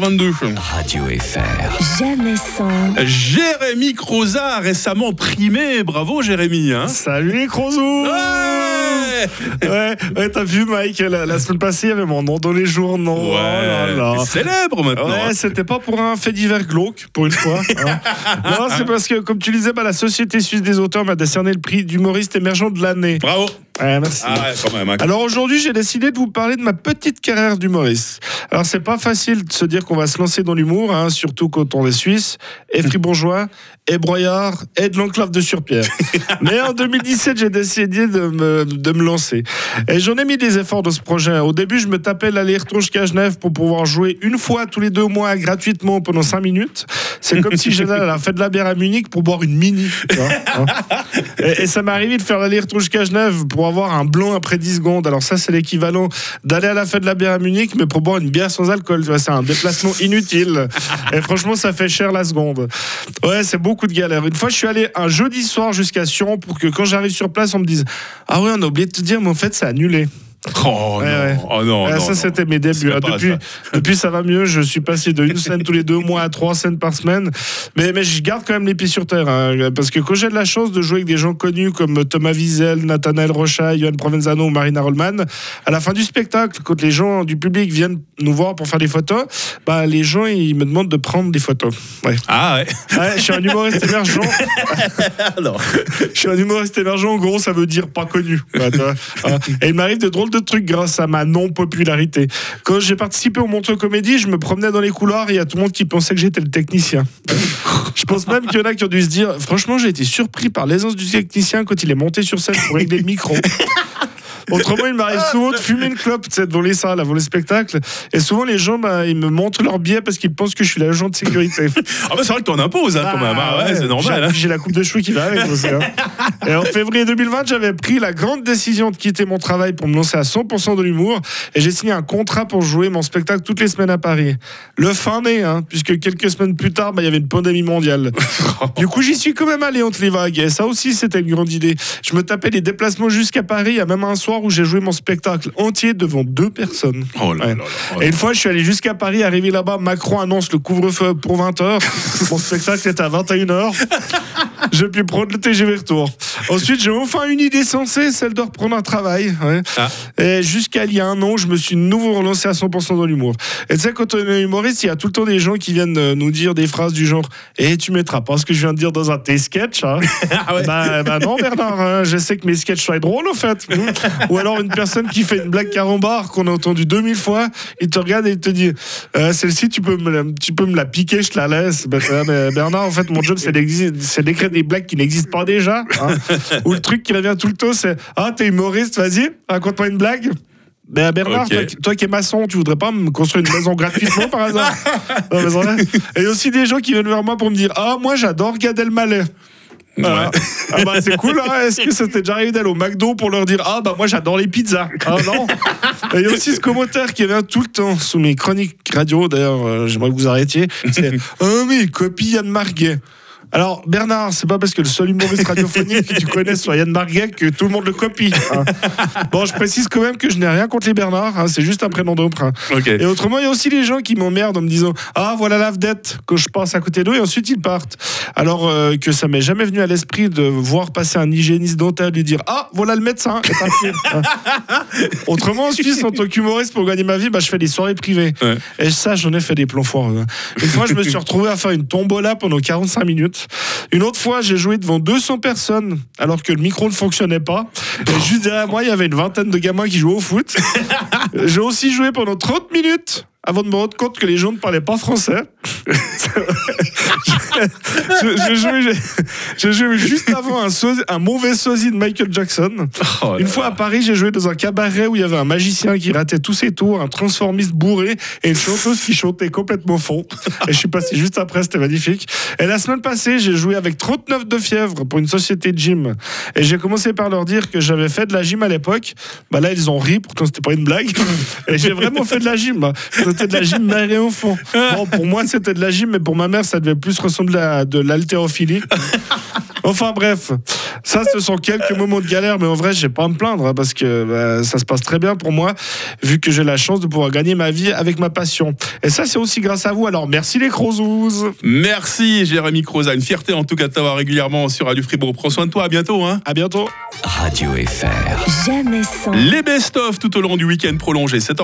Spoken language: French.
22. Radio FR. Jamais sans. Jérémy Croza récemment primé. Bravo Jérémy. Hein Salut les Crozous ouais Ouais, ouais t'as vu Mike, la, la semaine passée, il y avait mon nom dans les journaux. Oh là là. t'es célèbre maintenant. Ouais, c'était pas pour un fait divers glauque, pour une fois. hein. non, c'est parce que, comme tu disais, bah, la Société suisse des auteurs m'a décerné le prix d'humoriste émergent de l'année. Bravo. Ouais, merci. Ah ouais, quand même. hein. Alors aujourd'hui, j'ai décidé de vous parler de ma petite carrière d'humoriste. Alors c'est pas facile de se dire qu'on va se lancer dans l'humour, hein, surtout quand on est suisse, et fribourgeois, et broyard, et de l'enclave de Surpierre. Mais en 2017, j'ai décidé de me, de me lancer. Et j'en ai mis des efforts dans ce projet. Au début, je me tapais l'aller-retour jusqu'à Genève pour pouvoir jouer une fois tous les deux mois gratuitement pendant cinq minutes. C'est comme si j'allais à la fête de la bière à Munich pour boire une mini. tu vois, hein. Et, et ça m'est arrivé de faire l'aller-retour jusqu'à Genève pour avoir un blanc après 10 secondes. Alors ça, c'est l'équivalent d'aller à la fête de la bière à Munich, mais pour boire une bière sans alcool. C'est un déplacement inutile. Et franchement, ça fait cher la seconde. Ouais, c'est beaucoup de galère. Une fois, je suis allé un jeudi soir jusqu'à Sion pour que quand j'arrive sur place, on me dise Ah ouais, on a oublié de te dire, mais en fait, c'est annulé. Oh, Ouais, non. ouais. oh non. Ah, non, ça, non. c'était mes débuts. Pas depuis, ça. depuis, ça va mieux. Je suis passé de une scène tous les deux mois à trois scènes par semaine. Mais, mais je garde quand même les pieds sur terre. hein, parce que quand j'ai de la chance de jouer avec des gens connus comme Thomas Wiesel, Nathanaël Rocha, Johan Provenzano ou Marina Rollman, à la fin du spectacle, quand les gens du public viennent nous voir pour faire des photos, bah, les gens, ils me demandent de prendre des photos. Ouais. Ah ouais. Ouais, je suis un humoriste émergent. Alors. Je suis un humoriste émergent, en gros, ça veut dire pas connu. Hein. Et il m'arrive de drôles de trucs grâce à ma non-popularité. Quand j'ai participé au Montreux Comédie, je me promenais dans les couloirs et il y a tout le monde qui pensait que j'étais le technicien. Je pense même qu'il y en a qui ont dû se dire franchement, j'ai été surpris par l'aisance du technicien quand il est monté sur scène pour régler le micro. Autrement, il m'arrive souvent de fumer une clope devant les salles, avant le spectacle. Et souvent, les gens, bah, ils me montrent leur billet parce qu'ils pensent que je suis l'agent de sécurité. Ah bah c'est vrai que t'en imposes hein, quand même. Ah ouais, c'est normal. J'ai hein. j'ai la coupe de cheveux qui va avec aussi. hein. Et en février 2020, j'avais pris la grande décision de quitter mon travail pour me lancer à 100% de l'humour. Et j'ai signé un contrat pour jouer mon spectacle toutes les semaines à Paris. Le fin mai, hein, puisque quelques semaines plus tard, bah, il y avait une pandémie mondiale. Du coup, j'y suis quand même allé entre les vagues. Et ça aussi, c'était une grande idée. Je me tapais des déplacements jusqu'à Paris. Il y a même un soir où j'ai joué mon spectacle entier devant deux personnes. Oh là Ouais. là là. Et une fois, je suis allé jusqu'à Paris, arrivé là-bas, Macron annonce le couvre-feu pour 20h. Mon spectacle est à 21h. J'ai pu prendre le TGV retour. Ensuite, j'ai enfin une idée sensée, celle de reprendre un travail. ouais. Ah. Et jusqu'à il y a un an, je me suis de nouveau relancé à 100% dans l'humour. Et tu sais, quand on est humoriste, il y a tout le temps des gens qui viennent euh, nous dire des phrases du genre Et tu mettras pas ce que je viens de dire dans un de tes sketchs. Hein. Ah ouais. Bah, bah non, Bernard, hein, je sais que mes sketchs soient drôles, en fait. Ou alors une personne qui fait une blague carambar qu'on a entendu 2000 fois, il te regarde et il te dit Euh, Celle-ci, tu, peux me la- tu peux me la piquer, je te la laisse. Bah, Bernard, en fait, mon job, c'est d'écrire des blagues qui n'existent pas déjà. hein. Ou le truc qui revient tout le temps, c'est Ah, t'es humoriste, vas-y, raconte-moi une blague. Ben Bernard, toi, qui- toi qui es maçon, tu voudrais pas me construire une maison gratuitement par hasard? Non, mais vrai. Et il y a aussi des gens qui viennent vers moi pour me dire Ah, moi j'adore Gad Elmaleh. Voilà. Ah bah c'est cool, hein. est-ce que ça t'est déjà arrivé d'aller au McDo pour leur dire Ah bah moi j'adore les pizzas? Ah non Et il y a aussi ce commentaire qui revient tout le temps sous mes chroniques radio, d'ailleurs euh, j'aimerais que vous arrêtiez, c'est Oh mais copie Yann Marguet alors Bernard, c'est pas parce que le seul humoriste radiophonique que tu connais soit Yann Marguet que tout le monde le copie. hein. Bon, je précise quand même que je n'ai rien contre les Bernard, hein, c'est juste un prénom d'emprunt. Ok. Et autrement, il y a aussi les gens qui m'emmerdent en me disant Ah, voilà la vedette que je passe à côté d'eux et ensuite ils partent. Alors euh, que ça m'est jamais venu à l'esprit de voir passer un hygiéniste dentaire lui dire Ah, voilà le médecin. et. Hein. autrement, en Suisse, en tant qu'humoriste, pour gagner ma vie, bah, je fais des soirées privées. Ouais. Et ça, j'en ai fait des plans forts. hein. Une fois, je me suis retrouvé à faire une tombola pendant 45 minutes. Une autre fois, j'ai joué devant 200 personnes alors que le micro ne fonctionnait pas. Et juste derrière moi, il y avait une vingtaine de gamins qui jouaient au foot. J'ai aussi joué pendant 30 minutes avant de me rendre compte que les gens ne parlaient pas français. je, jouais, je jouais juste avant un, sosie- un mauvais sosie de Michael Jackson. Oh Une fois à Paris, j'ai joué dans un cabaret où il y avait un magicien qui ratait tous ses tours, un transformiste bourré et une chanteuse qui chantait complètement faux. Et je suis passé juste après, c'était magnifique. Et la semaine passée, j'ai joué avec 39 de fièvre pour une société de gym. Et j'ai commencé par leur dire que j'avais fait de la gym à l'époque. Bah là, ils ont ri, pourtant c'était pas une blague. Et j'ai vraiment fait de la gym. bah. C'était de la gym mère et enfant. Bon, pour moi, c'était de la gym, mais pour ma mère, ça devait plus ressembler à de l'haltérophilie. Enfin bref, ça ce sont quelques moments de galère, mais en vrai j'ai pas à me plaindre hein, parce que bah, ça se passe très bien pour moi, vu que j'ai la chance de pouvoir gagner ma vie avec ma passion. Et ça c'est aussi grâce à vous. Alors merci les Crozouz. Merci Jérémy Croza, une fierté en tout cas de t'avoir régulièrement sur Radio Fribourg. Prends soin de toi, à bientôt. Hein. À bientôt. Radio FR. Jamais sans. Les best-of tout au long du week-end prolongé. 7